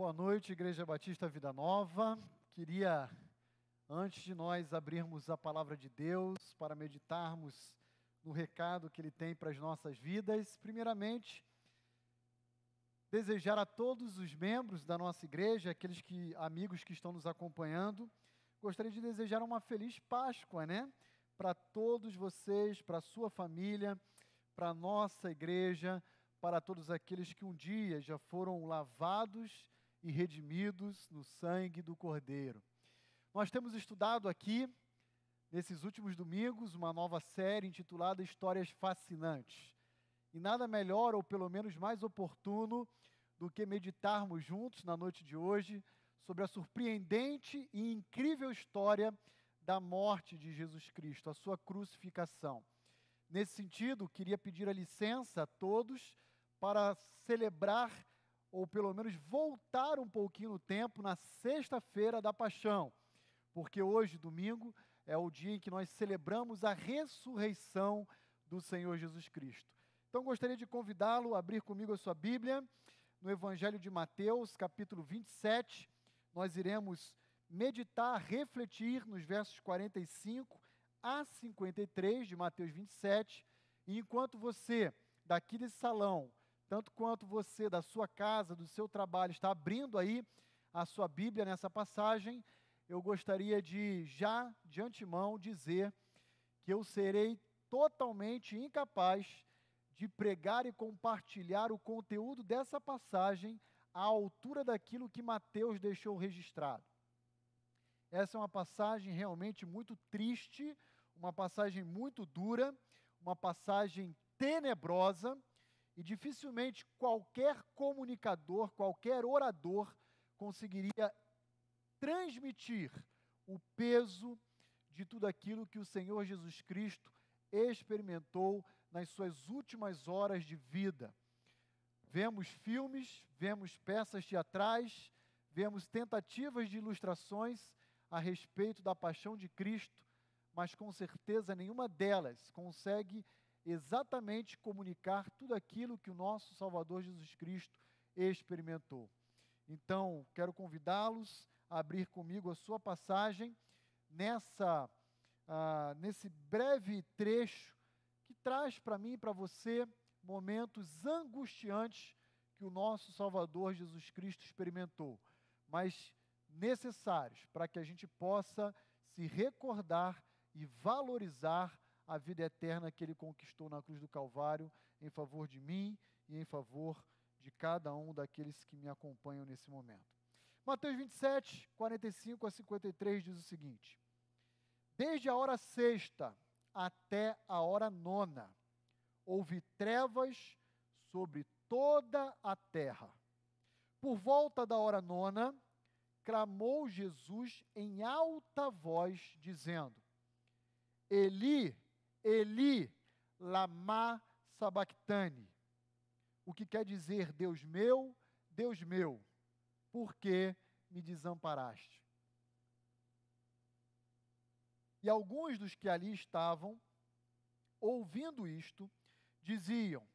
Boa noite, Igreja Batista Vida Nova. Queria, antes de nós abrirmos a palavra de Deus para meditarmos no recado que Ele tem para as nossas vidas, primeiramente, desejar a todos os membros da nossa igreja, aqueles que, amigos que estão nos acompanhando, gostaria de desejar uma feliz Páscoa, né? Para todos vocês, para a sua família, para a nossa igreja, para todos aqueles que um dia já foram lavados e redimidos no sangue do Cordeiro. Nós temos estudado aqui, nesses últimos domingos, uma nova série intitulada Histórias Fascinantes. E nada melhor, ou pelo menos mais oportuno, do que meditarmos juntos na noite de hoje sobre a surpreendente e incrível história da morte de Jesus Cristo, a sua crucificação. Nesse sentido, queria pedir a licença a todos para celebrar ou pelo menos voltar um pouquinho no tempo na sexta-feira da paixão, porque hoje, domingo, é o dia em que nós celebramos a ressurreição do Senhor Jesus Cristo. Então gostaria de convidá-lo a abrir comigo a sua Bíblia no Evangelho de Mateus, capítulo 27. Nós iremos meditar, refletir nos versos 45 a 53 de Mateus 27. E enquanto você, daqui desse salão, tanto quanto você da sua casa, do seu trabalho, está abrindo aí a sua Bíblia nessa passagem, eu gostaria de já de antemão dizer que eu serei totalmente incapaz de pregar e compartilhar o conteúdo dessa passagem à altura daquilo que Mateus deixou registrado. Essa é uma passagem realmente muito triste, uma passagem muito dura, uma passagem tenebrosa e dificilmente qualquer comunicador, qualquer orador conseguiria transmitir o peso de tudo aquilo que o Senhor Jesus Cristo experimentou nas suas últimas horas de vida. Vemos filmes, vemos peças teatrais, vemos tentativas de ilustrações a respeito da paixão de Cristo, mas com certeza nenhuma delas consegue exatamente comunicar tudo aquilo que o nosso Salvador Jesus Cristo experimentou. Então, quero convidá-los a abrir comigo a sua passagem nessa, uh, nesse breve trecho que traz para mim e para você momentos angustiantes que o nosso Salvador Jesus Cristo experimentou, mas necessários para que a gente possa se recordar e valorizar a vida eterna que ele conquistou na cruz do Calvário em favor de mim e em favor de cada um daqueles que me acompanham nesse momento. Mateus 27, 45 a 53 diz o seguinte: Desde a hora sexta até a hora nona, houve trevas sobre toda a terra. Por volta da hora nona, clamou Jesus em alta voz, dizendo: Eli, Eli lama sabactane, o que quer dizer Deus meu, Deus meu, por que me desamparaste? E alguns dos que ali estavam, ouvindo isto, diziam: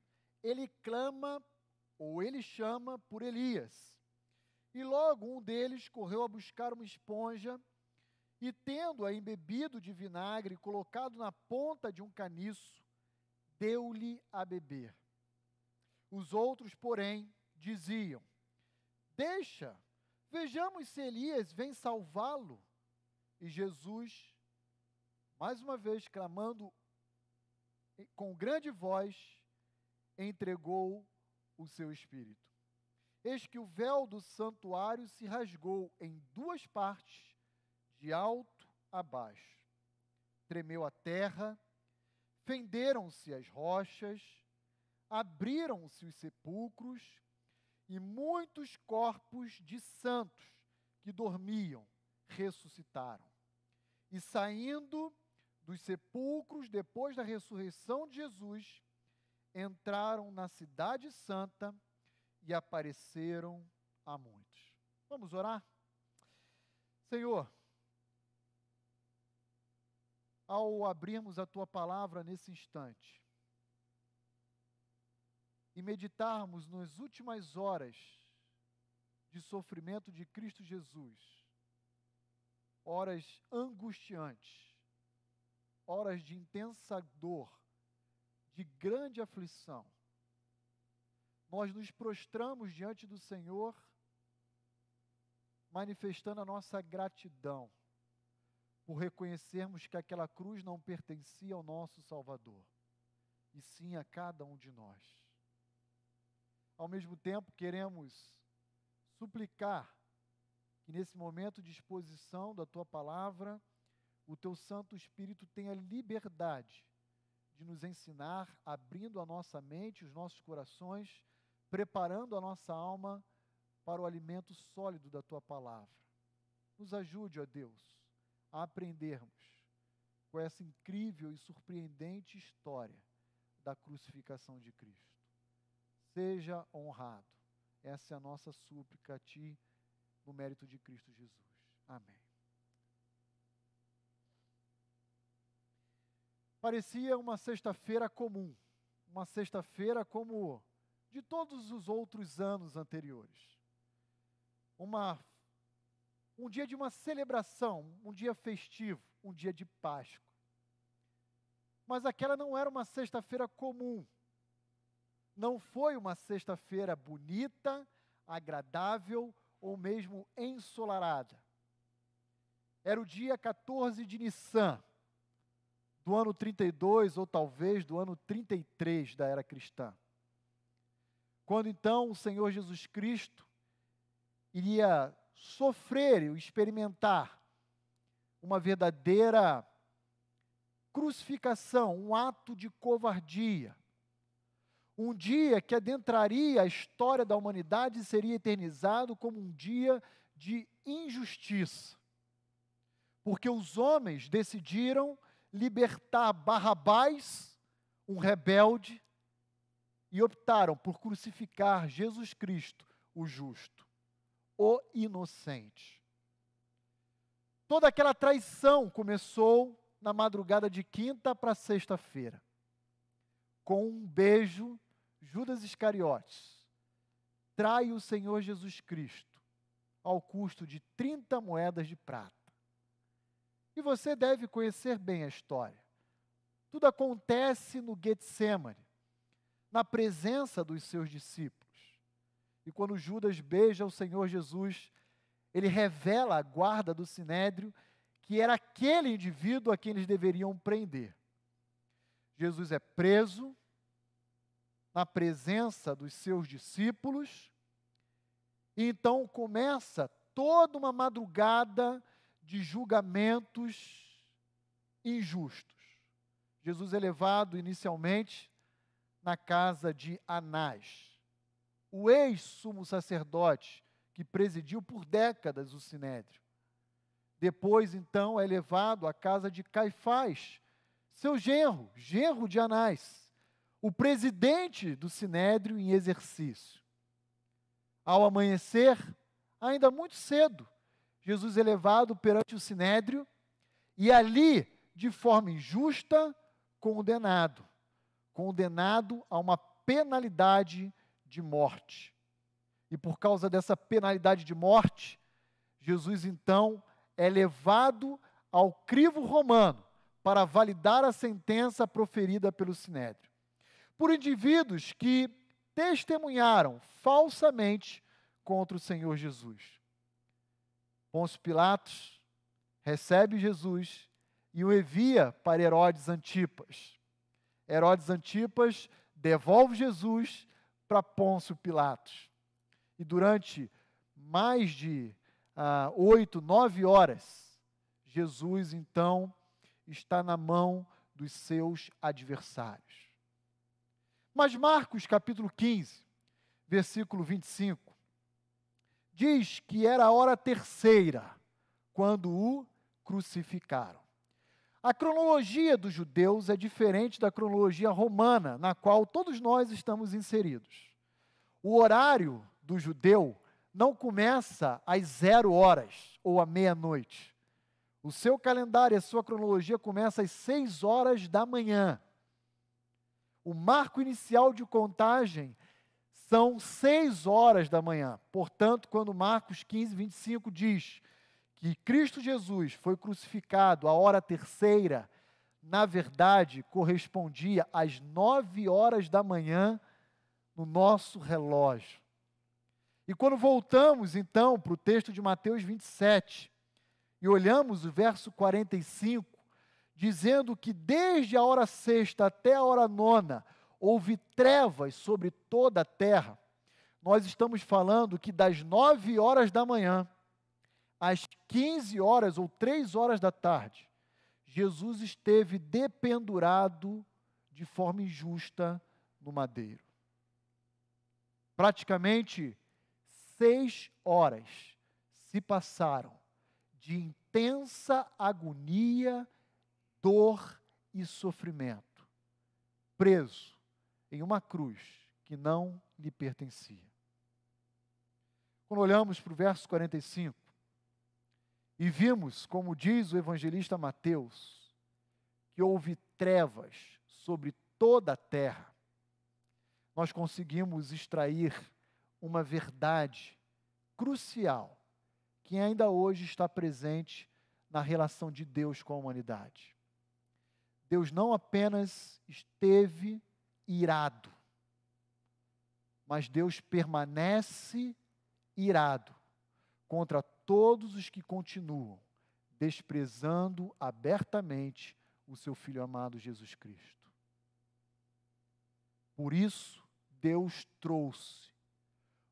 Ele clama ou ele chama por Elias. E logo um deles correu a buscar uma esponja e tendo-a embebido de vinagre, colocado na ponta de um caniço, deu-lhe a beber. Os outros, porém, diziam: Deixa, vejamos se Elias vem salvá-lo. E Jesus, mais uma vez clamando com grande voz, entregou o seu espírito. Eis que o véu do santuário se rasgou em duas partes de alto a baixo. Tremeu a terra, fenderam-se as rochas, abriram-se os sepulcros, e muitos corpos de santos que dormiam ressuscitaram. E saindo dos sepulcros depois da ressurreição de Jesus, entraram na Cidade Santa e apareceram a muitos. Vamos orar? Senhor, ao abrirmos a tua palavra nesse instante e meditarmos nas últimas horas de sofrimento de Cristo Jesus, horas angustiantes, horas de intensa dor, de grande aflição, nós nos prostramos diante do Senhor, manifestando a nossa gratidão por reconhecermos que aquela cruz não pertencia ao nosso Salvador, e sim a cada um de nós. Ao mesmo tempo, queremos suplicar que nesse momento de exposição da tua palavra, o teu Santo Espírito tenha liberdade de nos ensinar, abrindo a nossa mente, os nossos corações, preparando a nossa alma para o alimento sólido da tua palavra. Nos ajude, ó Deus, aprendermos com essa incrível e surpreendente história da crucificação de Cristo. Seja honrado. Essa é a nossa súplica a Ti, no mérito de Cristo Jesus. Amém. Parecia uma sexta-feira comum, uma sexta-feira como de todos os outros anos anteriores. Uma, um dia de uma celebração, um dia festivo, um dia de Páscoa. Mas aquela não era uma sexta-feira comum. Não foi uma sexta-feira bonita, agradável ou mesmo ensolarada. Era o dia 14 de Nissan do ano 32 ou talvez do ano 33 da era cristã. Quando então o Senhor Jesus Cristo iria sofrer e experimentar uma verdadeira crucificação, um ato de covardia. Um dia que adentraria a história da humanidade e seria eternizado como um dia de injustiça. Porque os homens decidiram libertar Barrabás, um rebelde, e optaram por crucificar Jesus Cristo, o justo, o inocente. Toda aquela traição começou na madrugada de quinta para sexta-feira, com um beijo, Judas Iscariotes trai o Senhor Jesus Cristo ao custo de 30 moedas de prata. E você deve conhecer bem a história. Tudo acontece no Getsemane, na presença dos seus discípulos. E quando Judas beija o Senhor Jesus, ele revela à guarda do sinédrio que era aquele indivíduo a quem eles deveriam prender. Jesus é preso na presença dos seus discípulos, e então começa toda uma madrugada de julgamentos injustos. Jesus é levado inicialmente na casa de Anás, o ex-sumo sacerdote que presidiu por décadas o sinédrio. Depois, então, é levado à casa de Caifás, seu genro, genro de Anás, o presidente do sinédrio em exercício. Ao amanhecer, ainda muito cedo, Jesus é levado perante o sinédrio e ali, de forma injusta, condenado. Condenado a uma penalidade de morte. E por causa dessa penalidade de morte, Jesus então é levado ao crivo romano para validar a sentença proferida pelo sinédrio. Por indivíduos que testemunharam falsamente contra o Senhor Jesus. Pôncio Pilatos recebe Jesus e o envia para Herodes Antipas. Herodes Antipas devolve Jesus para Pôncio Pilatos. E durante mais de ah, oito, nove horas, Jesus então está na mão dos seus adversários. Mas Marcos capítulo 15, versículo 25, diz que era a hora terceira quando o crucificaram. A cronologia dos judeus é diferente da cronologia romana, na qual todos nós estamos inseridos. O horário do judeu não começa às zero horas ou à meia-noite. O seu calendário, a sua cronologia começa às seis horas da manhã. O marco inicial de contagem São seis horas da manhã. Portanto, quando Marcos 15, 25 diz que Cristo Jesus foi crucificado à hora terceira, na verdade, correspondia às nove horas da manhã no nosso relógio. E quando voltamos, então, para o texto de Mateus 27, e olhamos o verso 45, dizendo que desde a hora sexta até a hora nona houve trevas sobre toda a terra, nós estamos falando que das nove horas da manhã às 15 horas ou três horas da tarde, Jesus esteve dependurado de forma injusta no madeiro. Praticamente seis horas se passaram de intensa agonia, dor e sofrimento, preso em uma cruz que não lhe pertencia. Quando olhamos para o verso 45, e vimos, como diz o evangelista Mateus, que houve trevas sobre toda a terra, nós conseguimos extrair uma verdade crucial que ainda hoje está presente na relação de Deus com a humanidade. Deus não apenas esteve irado, mas Deus permanece irado contra todos os que continuam desprezando abertamente o seu Filho amado Jesus Cristo. Por isso, Deus trouxe,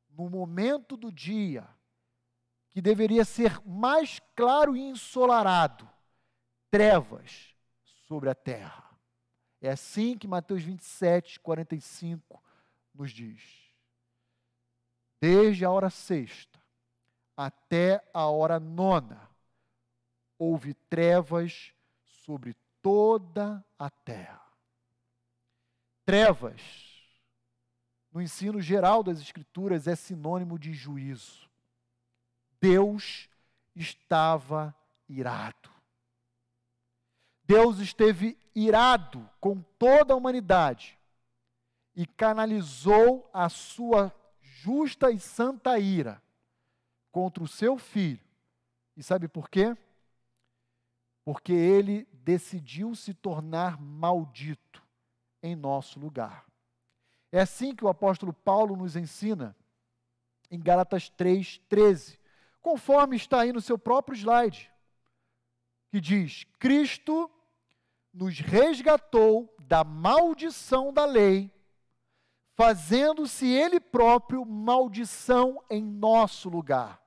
no momento do dia, que deveria ser mais claro e ensolarado, trevas sobre a terra. É assim que Mateus 27, 45 nos diz. Desde a hora sexta até a hora nona, houve trevas sobre toda a terra. Trevas, no ensino geral das Escrituras, é sinônimo de juízo. Deus estava irado. Deus esteve irado com toda a humanidade e canalizou a sua justa e santa ira contra o seu filho. E sabe por quê? Porque ele decidiu se tornar maldito em nosso lugar. É assim que o apóstolo Paulo nos ensina em Gálatas 3:13, conforme está aí no seu próprio slide, que diz: Cristo nos resgatou da maldição da lei, fazendo-se ele próprio maldição em nosso lugar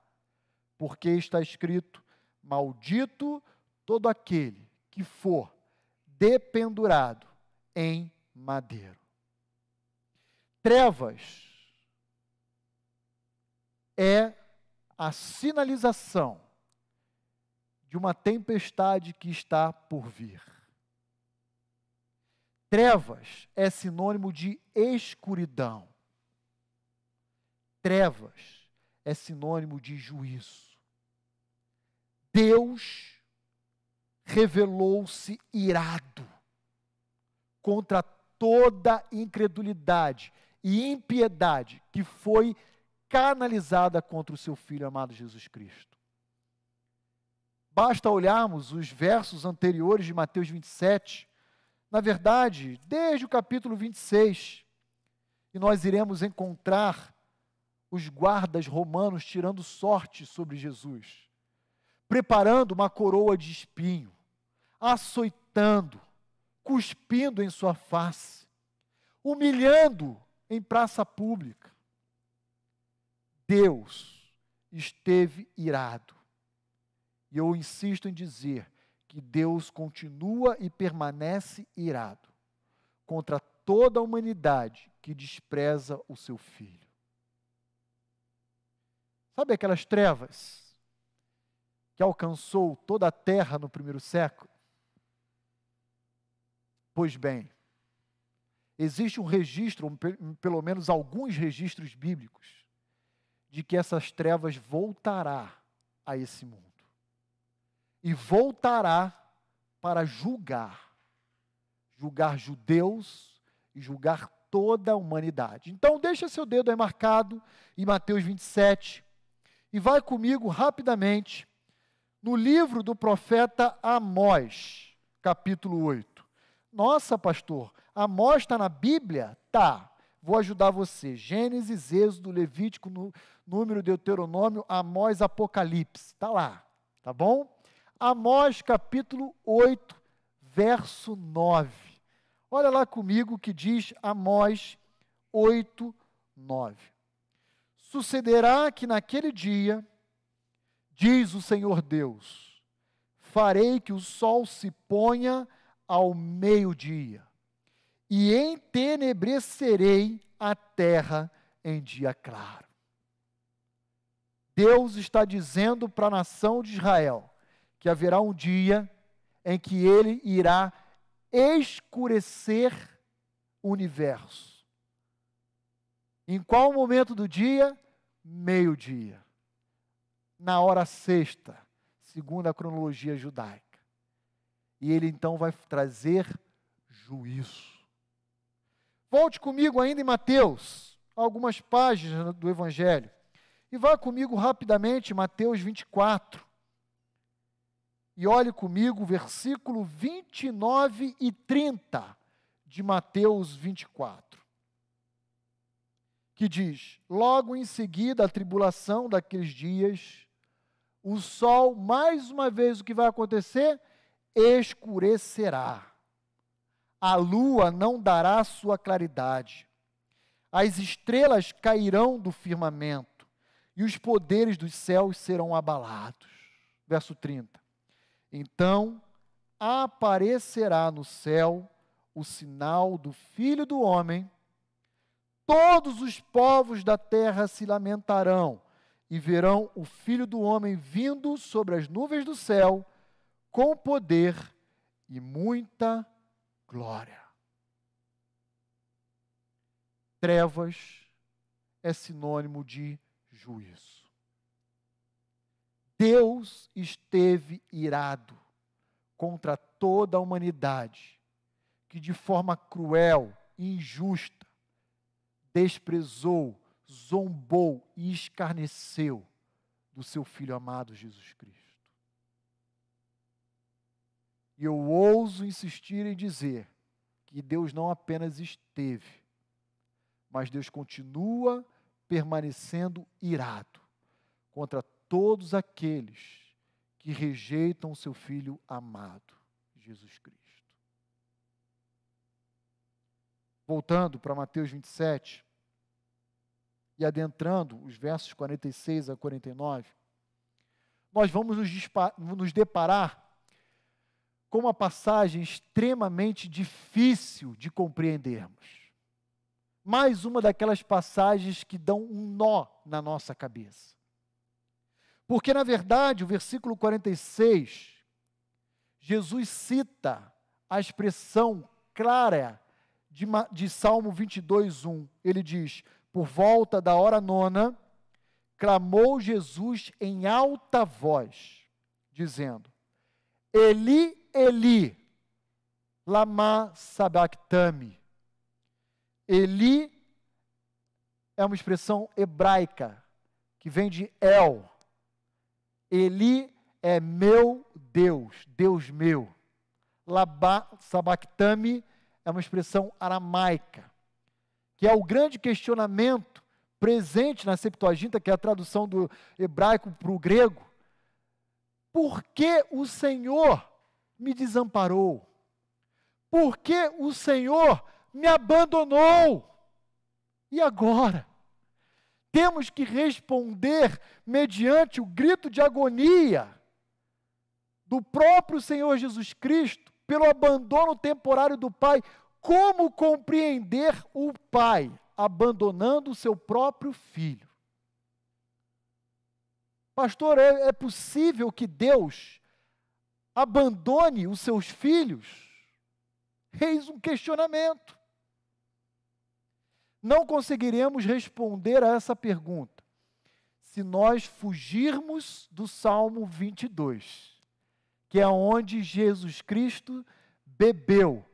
porque está escrito: Maldito todo aquele que for dependurado em madeiro. Trevas é a sinalização de uma tempestade que está por vir. Trevas é sinônimo de escuridão. Trevas é sinônimo de juízo. Deus revelou-se irado contra toda incredulidade e impiedade que foi canalizada contra o seu filho amado Jesus Cristo. Basta olharmos os versos anteriores de Mateus 27, na verdade, desde o capítulo 26, e nós iremos encontrar os guardas romanos tirando sorte sobre Jesus preparando uma coroa de espinho, açoitando, cuspindo em sua face, humilhando em praça pública. Deus esteve irado. E eu insisto em dizer que Deus continua e permanece irado contra toda a humanidade que despreza o seu filho. Sabe aquelas trevas que alcançou toda a terra no primeiro século? Pois bem, existe um registro, pelo menos alguns registros bíblicos, de que essas trevas voltará a esse mundo. E voltará para julgar, julgar judeus e julgar toda a humanidade. Então, deixa seu dedo aí marcado em Mateus 27 e vai comigo rapidamente no livro do profeta Amós, capítulo 8. Nossa, pastor, Amós está na Bíblia? Tá. Vou ajudar você. Gênesis, Êxodo, Levítico, Número, Deuteronômio, Amós, Apocalipse. Está lá. Tá bom? Amós, capítulo 8, verso 9. Olha lá comigo o que diz Amós 8, 9. Sucederá que naquele dia, diz o Senhor Deus, farei que o sol se ponha ao meio-dia, e entenebrecerei a terra em dia claro. Deus está dizendo para a nação de Israel que haverá um dia em que ele irá escurecer o universo. Em qual momento do dia? Meio-dia. Na hora sexta, segundo a cronologia judaica. E ele então vai trazer juízo. Volte comigo ainda em Mateus, algumas páginas do Evangelho. E vá comigo rapidamente, Mateus 24. E olhe comigo versículo 29 e 30 de Mateus 24. Que diz: Logo em seguida a tribulação daqueles dias, o sol, mais uma vez, o que vai acontecer? Escurecerá. A lua não dará sua claridade. As estrelas cairão do firmamento e os poderes dos céus serão abalados. Verso 30. Então aparecerá no céu o sinal do Filho do Homem. Todos os povos da terra se lamentarão e verão o Filho do Homem vindo sobre as nuvens do céu com poder e muita glória. Trevas é sinônimo de juízo. Deus esteve irado contra toda a humanidade, que de forma cruel e injusta desprezou, zombou e escarneceu do seu filho amado Jesus Cristo. E eu ouso insistir em dizer que Deus não apenas esteve, mas Deus continua permanecendo irado contra todos aqueles que rejeitam seu filho amado, Jesus Cristo. Voltando para Mateus 27 e adentrando os versos 46 a 49, nós vamos nos deparar com uma passagem extremamente difícil de compreendermos. Mais uma daquelas passagens que dão um nó na nossa cabeça. Porque, na verdade, o versículo 46, Jesus cita a expressão clara de, de Salmo 22, 1. Ele diz: Por volta da hora nona, clamou Jesus em alta voz, dizendo: Eli, Eli, lama sabachthani. Eli é uma expressão hebraica que vem de El, Eli é meu Deus, Deus meu. Labá, sabactame é uma expressão aramaica, que é o grande questionamento presente na Septuaginta, que é a tradução do hebraico para o grego. Por que o Senhor me desamparou? Por que o Senhor me abandonou? E agora? temos que responder mediante o grito de agonia do próprio Senhor Jesus Cristo pelo abandono temporário do Pai. Como compreender o Pai abandonando o seu próprio filho? Pastor, é, é possível que Deus abandone os seus filhos? Eis um questionamento não conseguiremos responder a essa pergunta se nós fugirmos do Salmo 22, que é onde Jesus Cristo bebeu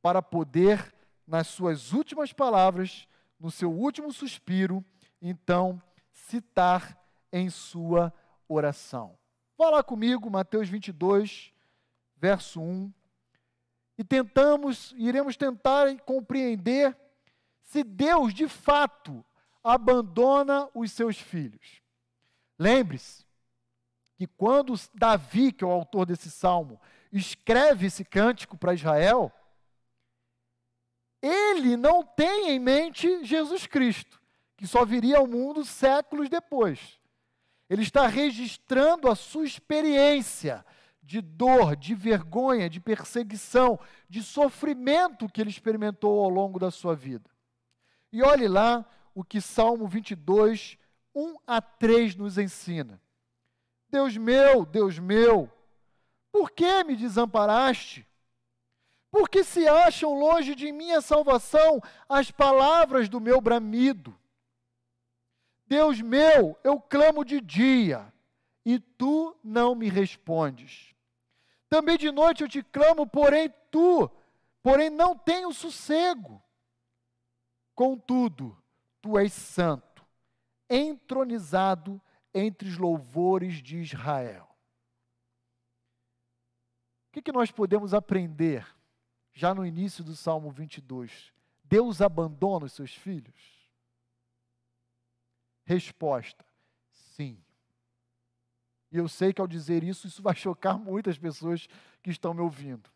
para poder nas suas últimas palavras, no seu último suspiro, então citar em sua oração. Vá lá comigo, Mateus 22, verso 1. E tentamos, iremos tentar compreender se Deus de fato abandona os seus filhos. Lembre-se que quando Davi, que é o autor desse salmo, escreve esse cântico para Israel, ele não tem em mente Jesus Cristo, que só viria ao mundo séculos depois. Ele está registrando a sua experiência de dor, de vergonha, de perseguição, de sofrimento que ele experimentou ao longo da sua vida. E olhe lá o que Salmo 22, 1 a 3 nos ensina. Deus meu, Deus meu, por que me desamparaste? Porque se acham longe de minha salvação as palavras do meu bramido. Deus meu, eu clamo de dia, e tu não me respondes. Também de noite eu te clamo, porém tu, porém não tenho sossego. Contudo, tu és santo, entronizado entre os louvores de Israel. O que, que nós podemos aprender já no início do Salmo 22? Deus abandona os seus filhos? Resposta: sim. E eu sei que ao dizer isso, isso vai chocar muitas pessoas que estão me ouvindo.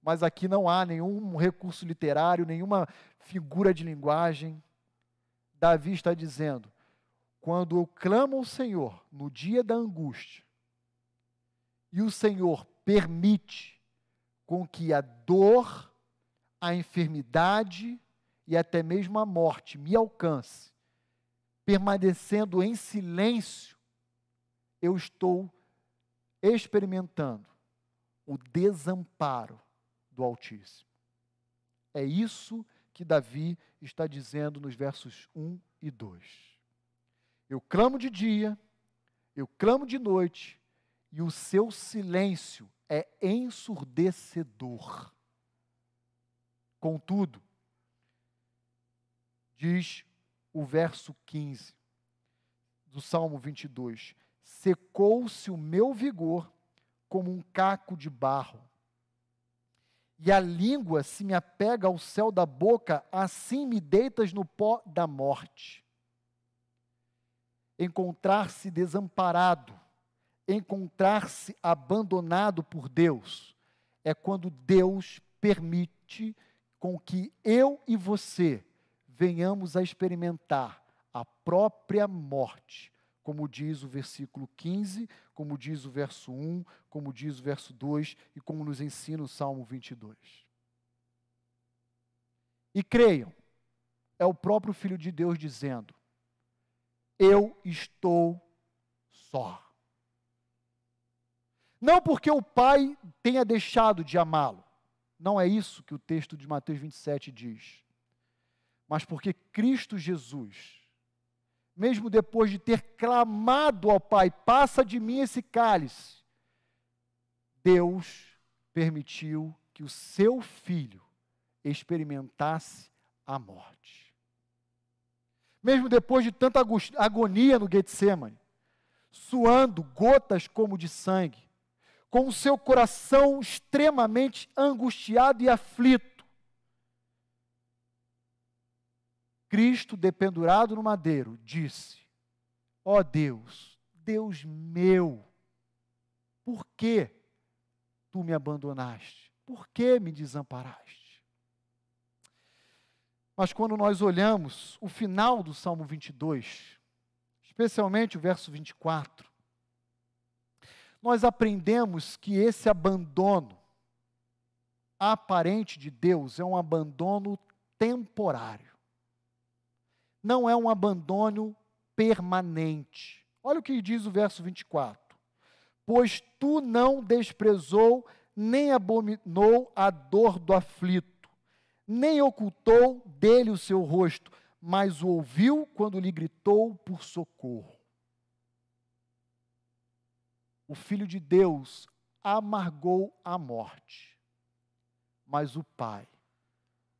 Mas aqui não há nenhum recurso literário, nenhuma figura de linguagem. Davi está dizendo: quando eu clamo ao Senhor no dia da angústia, e o Senhor permite com que a dor, a enfermidade e até mesmo a morte me alcance, permanecendo em silêncio, eu estou experimentando o desamparo do Altíssimo. É isso que Davi está dizendo nos versos 1 e 2. Eu clamo de dia, eu clamo de noite, e o seu silêncio é ensurdecedor. Contudo, diz o verso 15 do Salmo 22: Secou-se o meu vigor como um caco de barro, e a língua se me apega ao céu da boca, assim me deitas no pó da morte. Encontrar-se desamparado, encontrar-se abandonado por Deus, é quando Deus permite com que eu e você venhamos a experimentar a própria morte, como diz o versículo 15, como diz o verso 1, como diz o verso 2 e como nos ensina o Salmo 22. E creiam, é o próprio Filho de Deus dizendo: Eu estou só. Não porque o pai tenha deixado de amá-lo. Não é isso que o texto de Mateus 27 diz. Mas porque Cristo Jesus, mesmo depois de ter clamado ao Pai, passa de mim esse cálice, Deus permitiu que o seu filho experimentasse a morte. Mesmo depois de tanta agonia no Getsemane, suando gotas como de sangue, com o seu coração extremamente angustiado e aflito. Cristo, dependurado no madeiro, disse: Ó oh Deus, Deus meu, por que tu me abandonaste? Por que me desamparaste? Mas quando nós olhamos o final do Salmo 22, especialmente o verso 24, nós aprendemos que esse abandono aparente de Deus é um abandono temporário. Não é um abandono permanente. Olha o que diz o verso 24: Pois tu não desprezou nem abominou a dor do aflito, nem ocultou dele o seu rosto, mas o ouviu quando lhe gritou por socorro o Filho de Deus amargou a morte, mas o Pai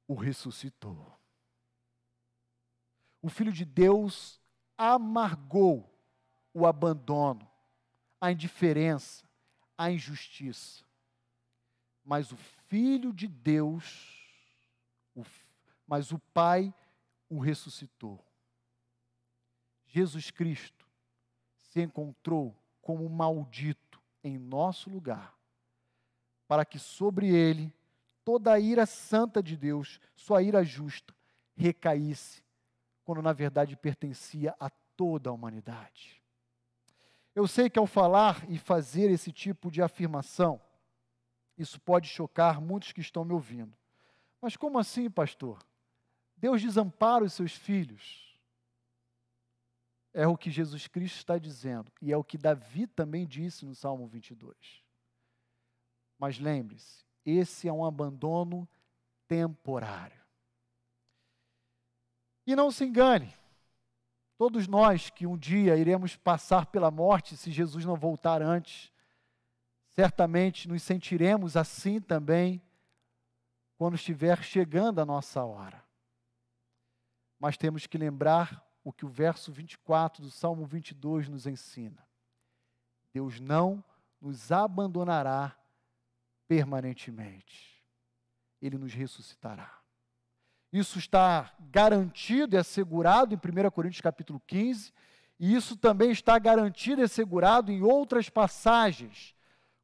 o ressuscitou. O Filho de Deus amargou o abandono, a indiferença, a injustiça. Mas o Filho de Deus, o, mas o Pai o ressuscitou. Jesus Cristo se encontrou como maldito em nosso lugar, para que sobre ele toda a ira santa de Deus, sua ira justa, recaísse, quando na verdade pertencia a toda a humanidade. Eu sei que ao falar e fazer esse tipo de afirmação, isso pode chocar muitos que estão me ouvindo. Mas como assim, pastor? Deus desampara os seus filhos. É o que Jesus Cristo está dizendo, e é o que Davi também disse no Salmo 22. Mas lembre-se, esse é um abandono temporário. E não se engane, todos nós que um dia iremos passar pela morte, se Jesus não voltar antes, certamente nos sentiremos assim também quando estiver chegando a nossa hora. Mas temos que lembrar o que o verso 24 do Salmo 22 nos ensina. Deus não nos abandonará permanentemente. Ele nos ressuscitará. Isso está garantido e assegurado em 1 Coríntios capítulo 15, e isso também está garantido e assegurado em outras passagens,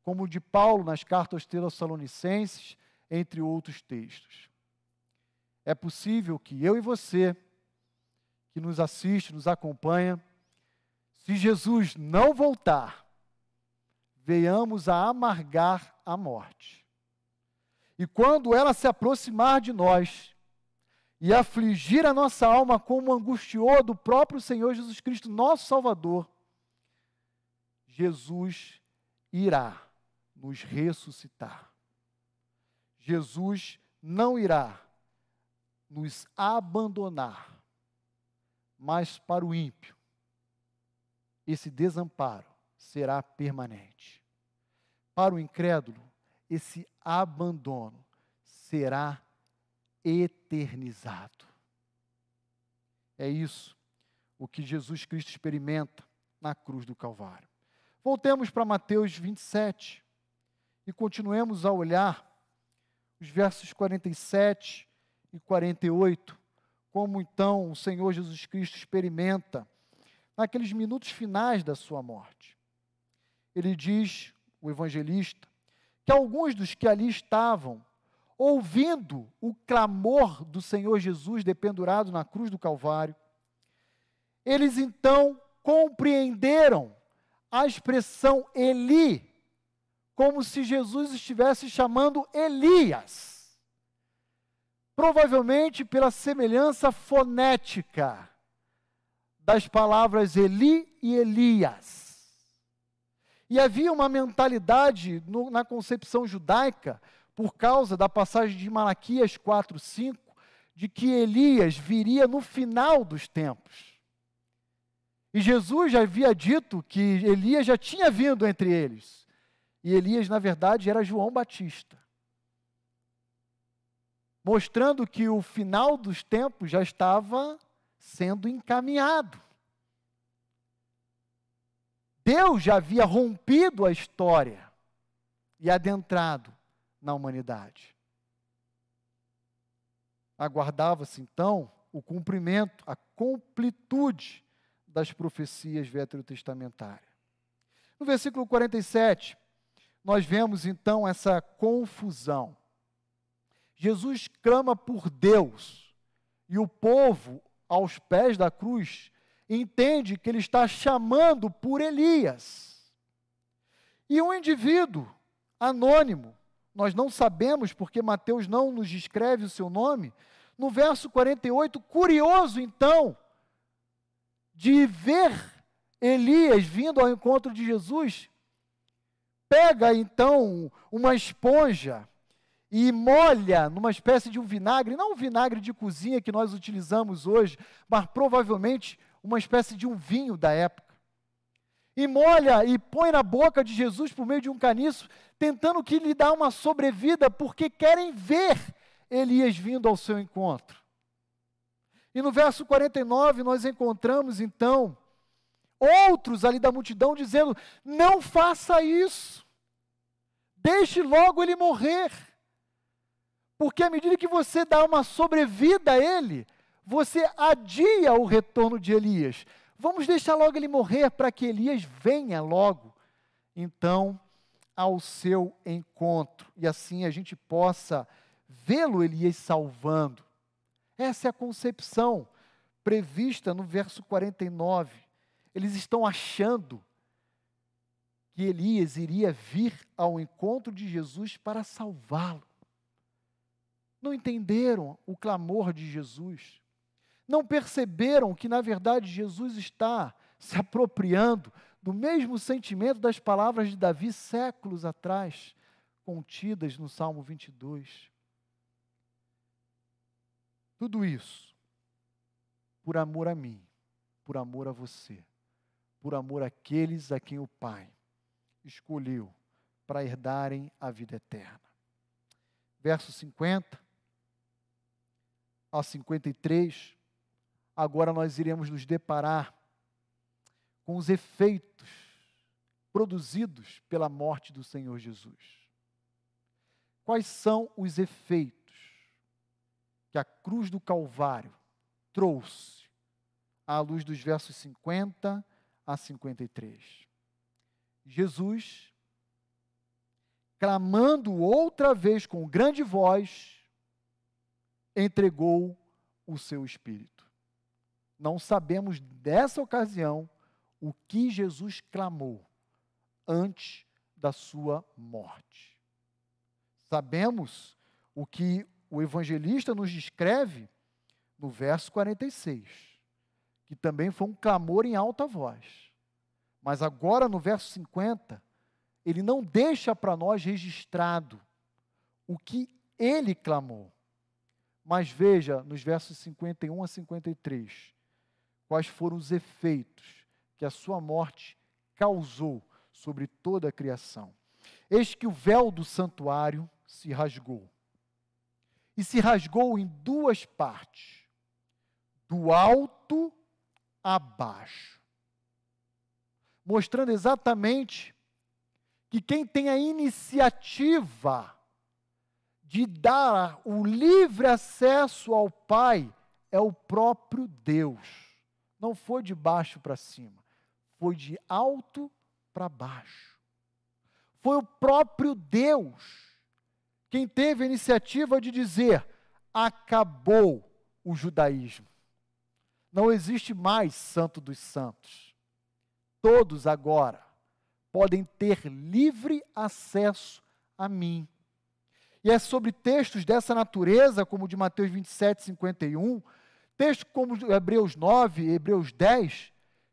como o de Paulo nas cartas aos Tessalonicenses, entre outros textos. É possível que eu e você, que nos assiste, nos acompanha, se Jesus não voltar, venhamos a amargar a morte. E quando ela se aproximar de nós e afligir a nossa alma como angustiou do próprio Senhor Jesus Cristo, nosso Salvador, Jesus irá nos ressuscitar. Jesus não irá nos abandonar, mas para o ímpio, esse desamparo será permanente. Para o incrédulo, esse abandono será eternizado. É isso o que Jesus Cristo experimenta na cruz do Calvário. Voltemos para Mateus 27 e continuemos a olhar os versos 47 e 48, como então o Senhor Jesus Cristo experimenta naqueles minutos finais da sua morte. Ele diz, o evangelista, que alguns dos que ali estavam, ouvindo o clamor do Senhor Jesus dependurado na cruz do Calvário, eles então compreenderam a expressão Eli, como se Jesus estivesse chamando Elias. Provavelmente pela semelhança fonética das palavras Eli e Elias. E havia uma mentalidade no, na concepção judaica, por causa da passagem de Malaquias 4, 5, de que Elias viria no final dos tempos. E Jesus já havia dito que Elias já tinha vindo entre eles. E Elias, na verdade, era João Batista. Mostrando que o final dos tempos já estava sendo encaminhado. Deus já havia rompido a história e adentrado na humanidade. Aguardava-se então o cumprimento, a completude das profecias veterotestamentárias. No versículo 47, nós vemos então essa confusão. Jesus clama por Deus e o povo, aos pés da cruz, entende que ele está chamando por Elias. E um indivíduo anônimo, nós não sabemos porque Mateus não nos descreve o seu nome, no verso 48, curioso então, de ver Elias vindo ao encontro de Jesus, pega então uma esponja e molha numa espécie de um vinagre, não um vinagre de cozinha que nós utilizamos hoje, mas provavelmente uma espécie de um vinho da época. E molha e põe na boca de Jesus por meio de um caniço, tentando que lhe dá uma sobrevida, porque querem ver Elias vindo ao seu encontro. E no verso 49 nós encontramos então outros ali da multidão dizendo: Não faça isso, deixe logo ele morrer. Porque à medida que você dá uma sobrevida a ele, você adia o retorno de Elias. Vamos deixar logo ele morrer para que Elias venha logo, então, ao seu encontro. E assim a gente possa vê-lo, Elias, salvando. Essa é a concepção prevista no verso 49. Eles estão achando que Elias iria vir ao encontro de Jesus para salvá-lo. Não entenderam o clamor de Jesus. Não perceberam que, na verdade, Jesus está se apropriando do mesmo sentimento das palavras de Davi séculos atrás, contidas no Salmo 22. Tudo isso por amor a mim, por amor a você, por amor àqueles a quem o Pai escolheu para herdarem a vida eterna. Verso 50 a 53, agora nós iremos nos deparar com os efeitos produzidos pela morte do Senhor Jesus. Quais são os efeitos que a cruz do Calvário trouxe à luz dos versos 50 a 53. Jesus, clamando outra vez com grande voz, entregou o seu espírito. Não sabemos dessa ocasião o que Jesus clamou antes da sua morte. Sabemos o que o evangelista nos descreve no verso 46, que também foi um clamor em alta voz. Mas agora no verso 50, ele não deixa para nós registrado o que ele clamou. Mas veja nos versos 51 a 53, quais foram os efeitos que a sua morte causou sobre toda a criação. Eis que o véu do santuário se rasgou e se rasgou em duas partes, do alto a baixo, mostrando exatamente que quem tem a iniciativa de dar o livre acesso ao Pai é o próprio Deus. Não foi de baixo para cima, foi de alto para baixo. Foi o próprio Deus quem teve a iniciativa de dizer: acabou o judaísmo. Não existe mais santo dos santos. Todos agora podem ter livre acesso a mim. E é sobre textos dessa natureza, como o de Mateus 27, 51, textos como Hebreus 9, Hebreus 10,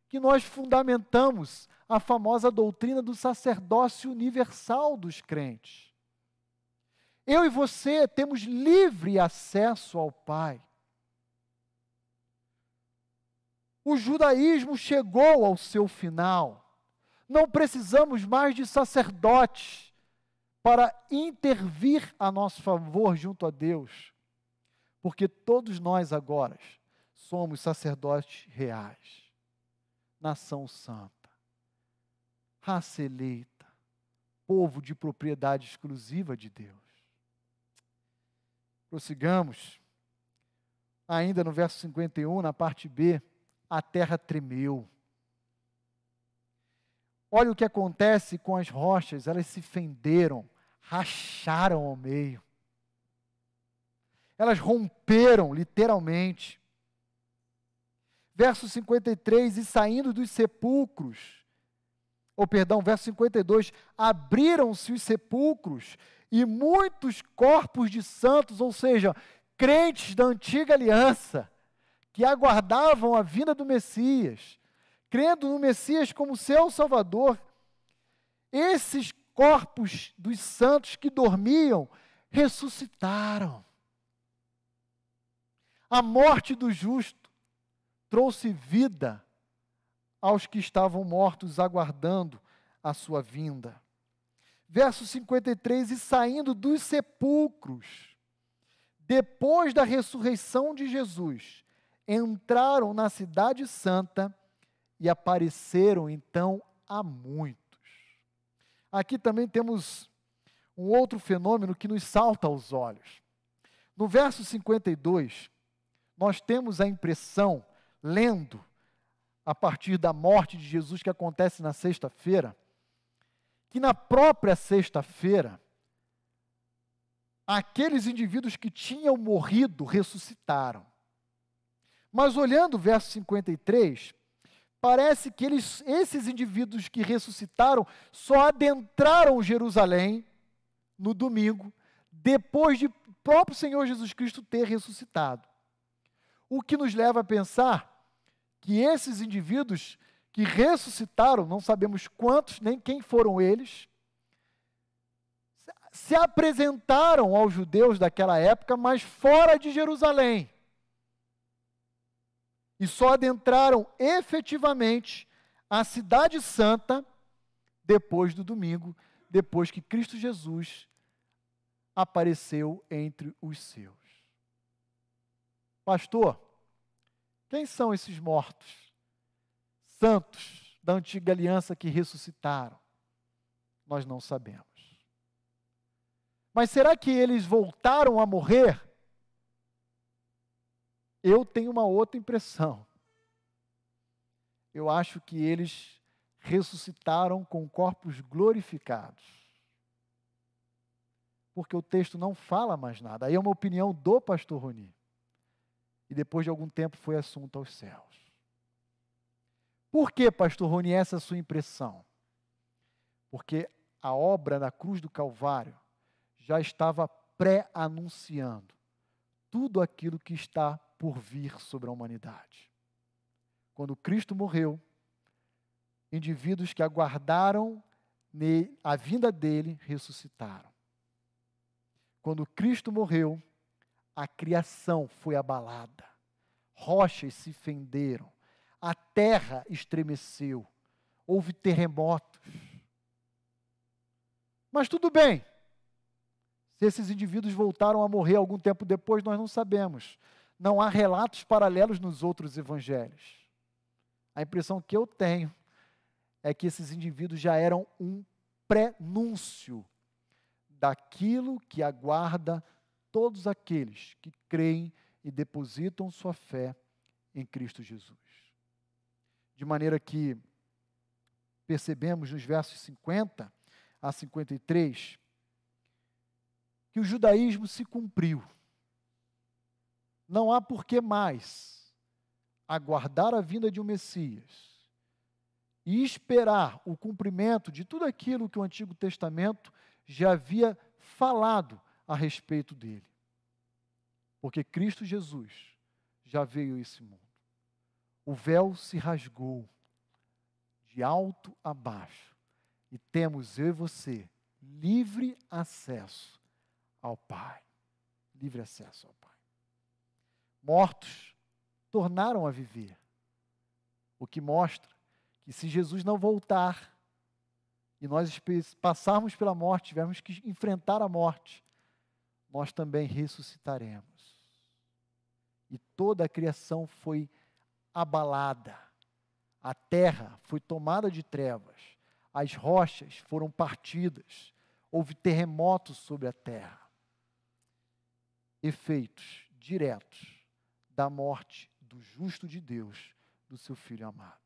que nós fundamentamos a famosa doutrina do sacerdócio universal dos crentes. Eu e você temos livre acesso ao Pai. O judaísmo chegou ao seu final. Não precisamos mais de sacerdotes para intervir a nosso favor junto a Deus, porque todos nós agora somos sacerdotes reais, nação santa, raça eleita, povo de propriedade exclusiva de Deus. Prossigamos. Ainda no verso 51, na parte B, a terra tremeu. Olha o que acontece com as rochas, elas se fenderam, racharam ao meio. Elas romperam, literalmente. Verso 53, e saindo dos sepulcros, ou perdão, verso 52, abriram-se os sepulcros e muitos corpos de santos, ou seja, crentes da antiga aliança, que aguardavam a vinda do Messias, crendo no Messias como seu Salvador, esses corpos dos santos que dormiam ressuscitaram. A morte do justo trouxe vida aos que estavam mortos aguardando a sua vinda verso 53, e saindo dos sepulcros, depois da ressurreição de Jesus, entraram na Cidade Santa e apareceram então a muitos. Aqui também temos um outro fenômeno que nos salta aos olhos. No verso 52, nós temos a impressão, lendo a partir da morte de Jesus que acontece na sexta-feira, que na própria sexta-feira, aqueles indivíduos que tinham morrido ressuscitaram. Mas olhando o verso 53, parece que eles, esses indivíduos que ressuscitaram só adentraram Jerusalém no domingo, depois de próprio Senhor Jesus Cristo ter ressuscitado. O que nos leva a pensar que esses indivíduos que ressuscitaram, não sabemos quantos nem quem foram eles, se apresentaram aos judeus daquela época, mas fora de Jerusalém e só adentraram efetivamente a Cidade Santa depois do domingo, depois que Cristo Jesus apareceu entre os seus. Pastor, quem são esses mortos, santos da antiga aliança que ressuscitaram? Nós não sabemos. Mas será que eles voltaram a morrer? Eu tenho uma outra impressão. Eu acho que eles ressuscitaram com corpos glorificados. Porque o texto não fala mais nada. Aí é uma opinião do pastor Roni. E depois de algum tempo foi assunto aos céus. Por que, pastor Roni, essa é a sua impressão? Porque a obra na cruz do Calvário já estava pré-anunciando tudo aquilo que está por vir sobre a humanidade. Quando Cristo morreu, indivíduos que aguardaram a vinda dele ressuscitaram. Quando Cristo morreu, a criação foi abalada, rochas se fenderam, a terra estremeceu, houve terremotos. Mas tudo bem, se esses indivíduos voltaram a morrer algum tempo depois, nós não sabemos não há relatos paralelos nos outros evangelhos. A impressão que eu tenho é que esses indivíduos já eram um prenúncio daquilo que aguarda todos aqueles que creem e depositam sua fé em Cristo Jesus. De maneira que percebemos nos versos 50 a 53 que o judaísmo se cumpriu não há por que mais aguardar a vinda de um Messias e esperar o cumprimento de tudo aquilo que o Antigo Testamento já havia falado a respeito dele. Porque Cristo Jesus já veio a esse mundo. O véu se rasgou de alto a baixo e temos eu e você livre acesso ao Pai. Livre acesso ao Pai mortos tornaram a viver. O que mostra que se Jesus não voltar e nós passarmos pela morte, tivermos que enfrentar a morte, nós também ressuscitaremos. E toda a criação foi abalada, a terra foi tomada de trevas, as rochas foram partidas, houve terremotos sobre a terra. Efeitos diretos da morte do justo de Deus, do seu filho amado.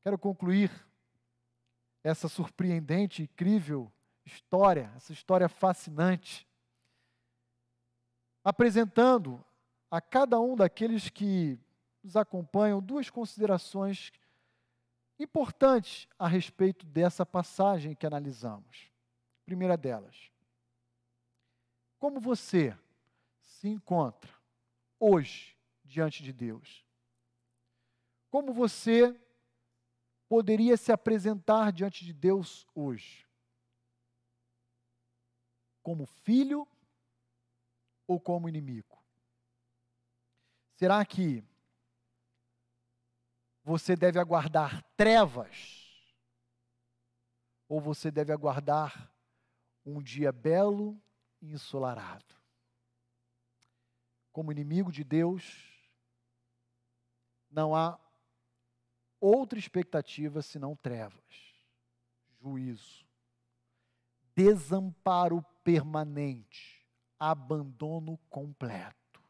Quero concluir essa surpreendente, incrível história, essa história fascinante, apresentando a cada um daqueles que nos acompanham duas considerações importantes a respeito dessa passagem que analisamos. Primeira delas, como você se encontra hoje diante de Deus? Como você poderia se apresentar diante de Deus hoje? Como filho ou como inimigo? Será que você deve aguardar trevas? Ou você deve aguardar um dia belo e ensolarado? como inimigo de Deus, não há outra expectativa senão trevas, juízo, desamparo permanente, abandono completo.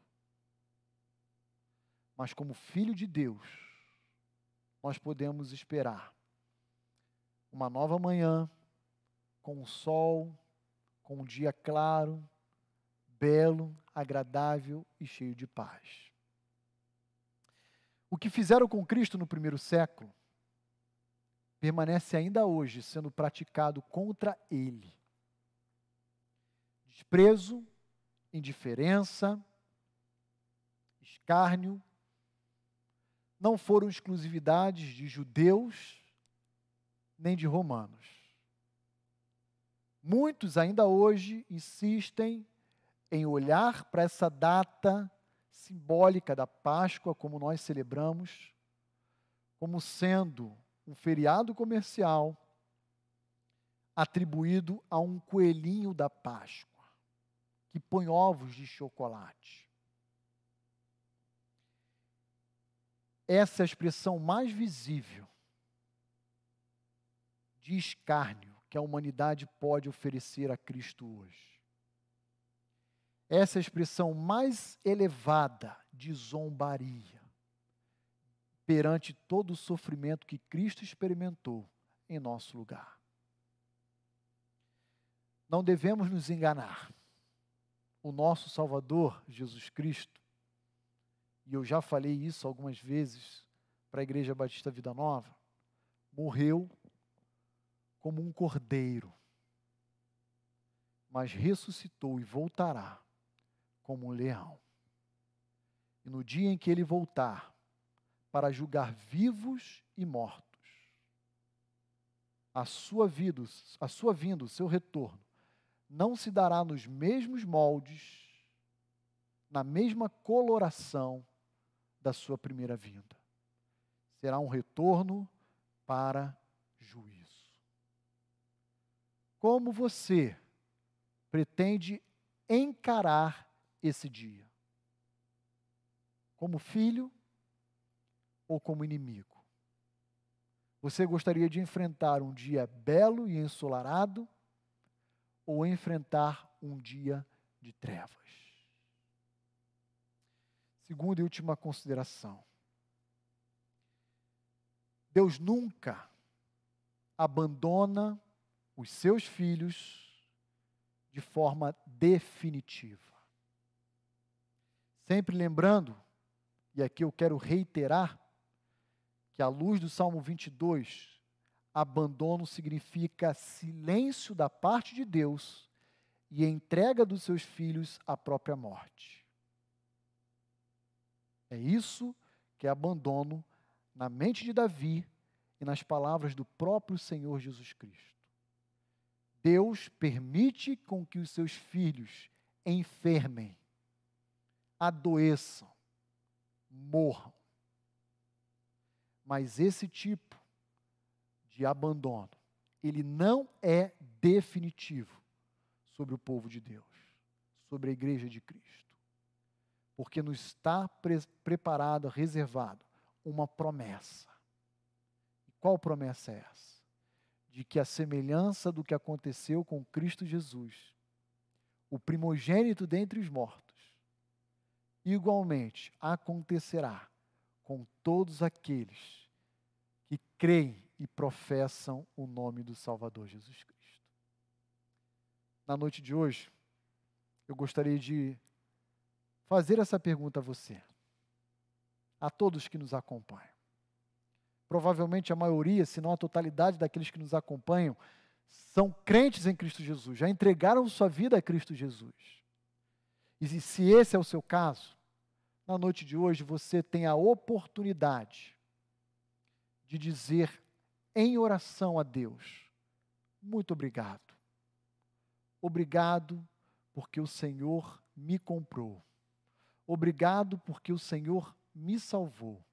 Mas, como filho de Deus, nós podemos esperar uma nova manhã, com o sol, com um dia claro, belo, agradável e cheio de paz. O que fizeram com Cristo no primeiro século permanece ainda hoje sendo praticado contra ele. Desprezo, indiferença, escárnio, não foram exclusividades de judeus nem de romanos. Muitos ainda hoje insistem em olhar para essa data simbólica da Páscoa, como nós celebramos, como sendo um feriado comercial atribuído a um coelhinho da Páscoa, que põe ovos de chocolate. Essa é a expressão mais visível de escárnio que a humanidade pode oferecer a Cristo hoje. Essa expressão mais elevada de zombaria perante todo o sofrimento que Cristo experimentou em nosso lugar. Não devemos nos enganar. O nosso Salvador, Jesus Cristo, e eu já falei isso algumas vezes para a Igreja Batista Vida Nova, morreu como um cordeiro, mas ressuscitou e voltará como um leão. E no dia em que ele voltar para julgar vivos e mortos, a sua vida, a sua vinda, o seu retorno, não se dará nos mesmos moldes, na mesma coloração da sua primeira vinda. Será um retorno para juízo. Como você pretende encarar esse dia? Como filho ou como inimigo? Você gostaria de enfrentar um dia belo e ensolarado ou enfrentar um dia de trevas? Segunda e última consideração. Deus nunca abandona os seus filhos de forma definitiva. Sempre lembrando, e aqui eu quero reiterar, que à luz do Salmo 22, abandono significa silêncio da parte de Deus e entrega dos seus filhos à própria morte. É isso que é abandono na mente de Davi e nas palavras do próprio Senhor Jesus Cristo. Deus permite com que os seus filhos enfermem, adoeçam, morram. Mas esse tipo de abandono, ele não é definitivo sobre o povo de Deus, sobre a igreja de Cristo. Porque nos está pre preparado, reservado, uma promessa. E qual promessa é essa? De que a semelhança do que aconteceu com Cristo Jesus, o primogênito dentre os mortos, igualmente acontecerá com todos aqueles que creem e professam o nome do Salvador Jesus Cristo. Na noite de hoje, eu gostaria de fazer essa pergunta a você, a todos que nos acompanham. Provavelmente a maioria, se não a totalidade daqueles que nos acompanham, são crentes em Cristo Jesus, já entregaram sua vida a Cristo Jesus. E se esse é o seu caso, na noite de hoje você tem a oportunidade de dizer em oração a Deus: muito obrigado. Obrigado porque o Senhor me comprou. Obrigado porque o Senhor me salvou.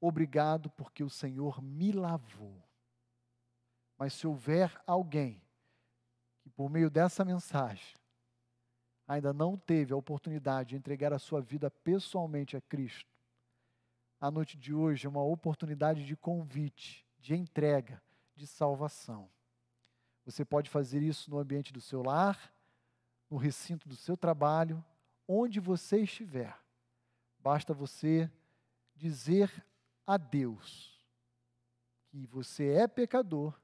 Obrigado porque o Senhor me lavou. Mas se houver alguém que, por meio dessa mensagem, ainda não teve a oportunidade de entregar a sua vida pessoalmente a Cristo, a noite de hoje é uma oportunidade de convite, de entrega, de salvação. Você pode fazer isso no ambiente do seu lar, no recinto do seu trabalho, onde você estiver. Basta você dizer a Deus que você é pecador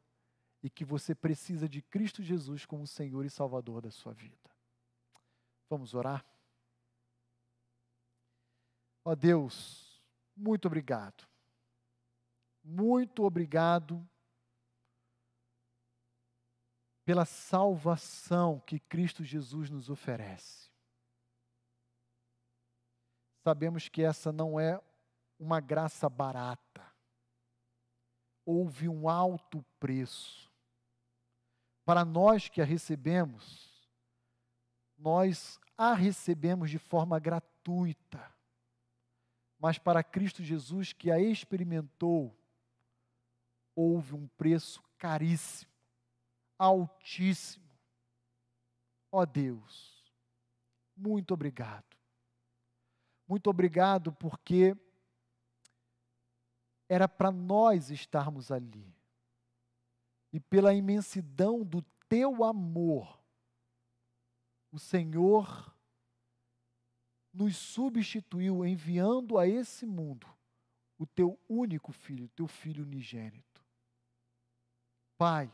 e que você precisa de Cristo Jesus como Senhor e Salvador da sua vida. Vamos orar? Ó Deus, muito obrigado. Muito obrigado pela salvação que Cristo Jesus nos oferece. Sabemos que essa não é uma graça barata. Houve um alto preço. Para nós que a recebemos, nós a recebemos de forma gratuita. Mas para Cristo Jesus que a experimentou, houve um preço caríssimo Altíssimo. Ó Deus, muito obrigado. Muito obrigado porque era para nós estarmos ali. E pela imensidão do teu amor, o Senhor nos substituiu enviando a esse mundo o teu único filho, o teu filho unigênito. Pai,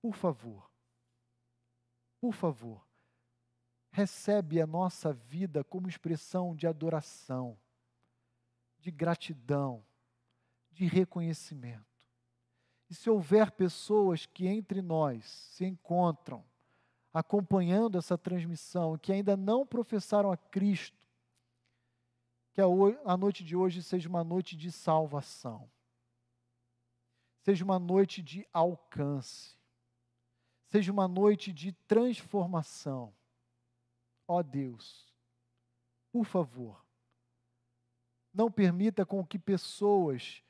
por favor, por favor, recebe a nossa vida como expressão de adoração, de gratidão, de reconhecimento. E se houver pessoas que entre nós se encontram acompanhando essa transmissão, que ainda não professaram a Cristo, que a noite de hoje seja uma noite de salvação, seja uma noite de alcance, seja uma noite de transformação. Ó oh Deus, por favor, não permita com que pessoas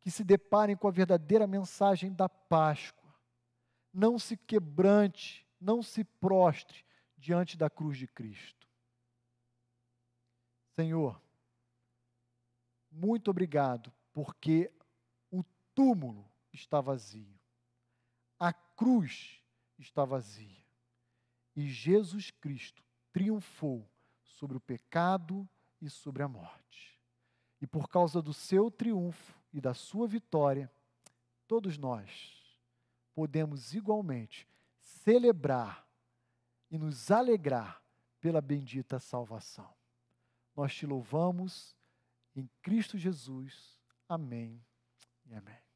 que se deparem com a verdadeira mensagem da Páscoa não se quebrante, não se prostre diante da cruz de Cristo. Senhor, muito obrigado, porque o túmulo está vazio, a cruz está vazia. E Jesus Cristo triunfou sobre o pecado e sobre a morte. E por causa do seu triunfo e da sua vitória, todos nós podemos igualmente celebrar e nos alegrar pela bendita salvação. Nós te louvamos em Cristo Jesus. Amém e amém.